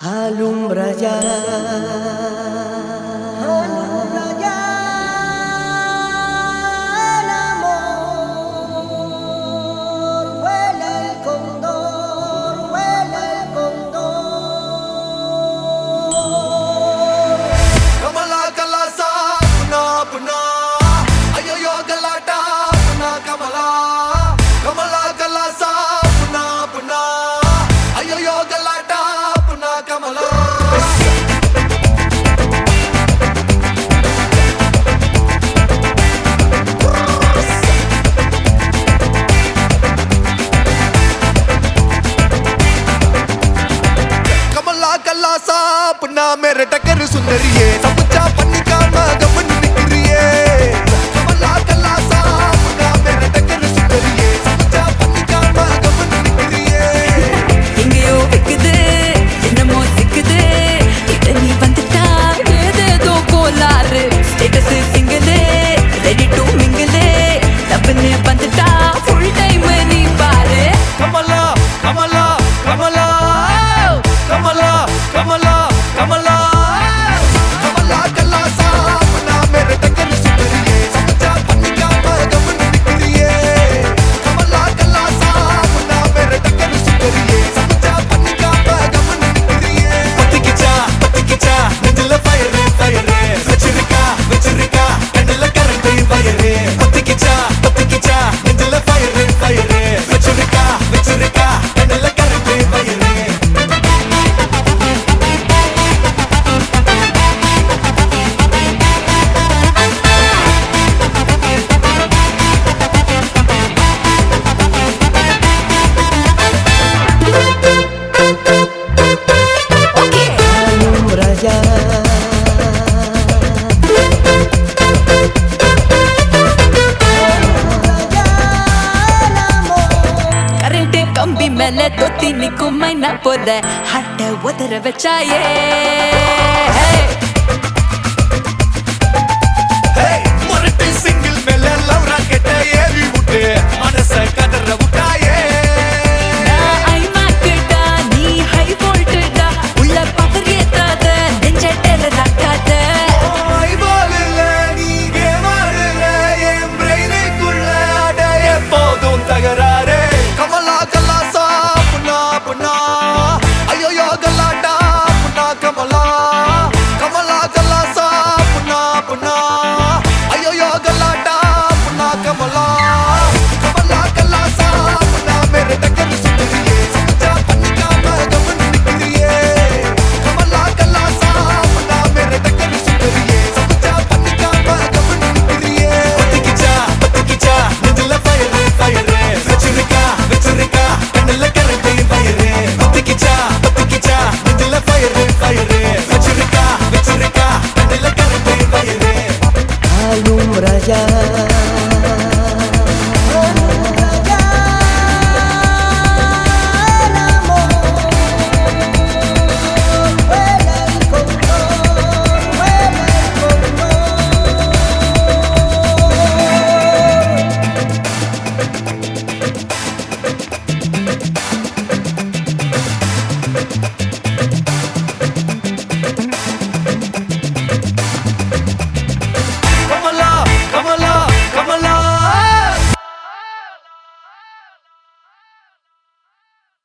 Alumbra ya. Terrieta மேல தொத்தி நிக்கும் மைனா போல. ஹட்ட உதற வச்சாயே. যায়